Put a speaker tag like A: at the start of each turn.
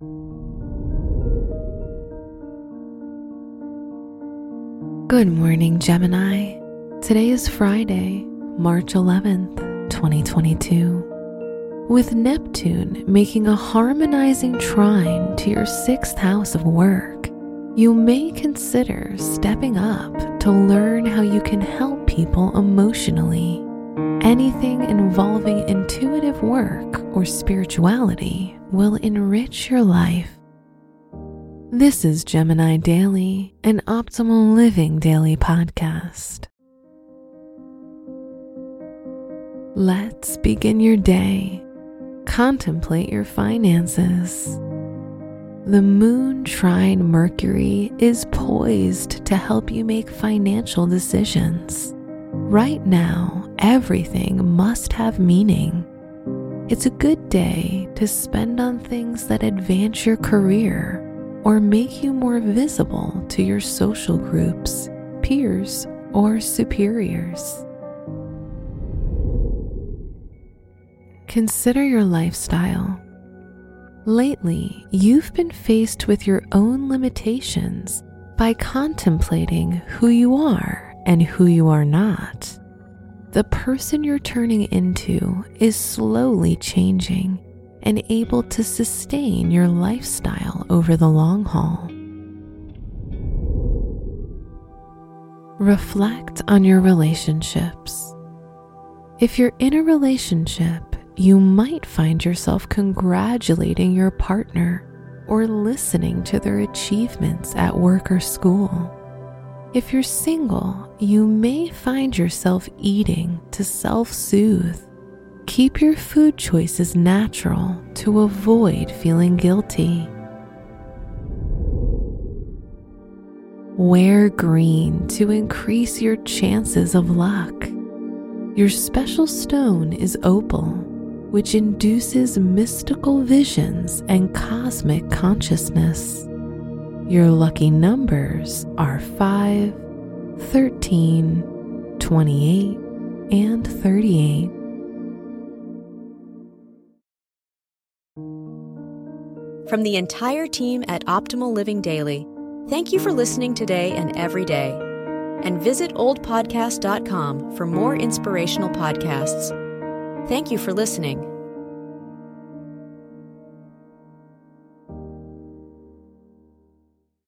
A: Good morning, Gemini. Today is Friday, March 11th, 2022. With Neptune making a harmonizing trine to your sixth house of work, you may consider stepping up to learn how you can help people emotionally. Anything involving intuitive work or spirituality will enrich your life. This is Gemini Daily, an optimal living daily podcast. Let's begin your day. Contemplate your finances. The moon trine Mercury is poised to help you make financial decisions. Right now, everything must have meaning. It's a good day to spend on things that advance your career or make you more visible to your social groups, peers, or superiors. Consider your lifestyle. Lately, you've been faced with your own limitations by contemplating who you are and who you are not. The person you're turning into is slowly changing and able to sustain your lifestyle over the long haul. Reflect on your relationships. If you're in a relationship, you might find yourself congratulating your partner or listening to their achievements at work or school. If you're single, you may find yourself eating to self soothe Keep your food choices natural to avoid feeling guilty. Wear green to increase your chances of luck. Your special stone is opal, which induces mystical visions and cosmic consciousness. Your lucky numbers are 5, 13, 28, and 38.
B: From the entire team at Optimal Living Daily, thank you for listening today and every day. And visit oldpodcast.com for more inspirational podcasts. Thank you for listening.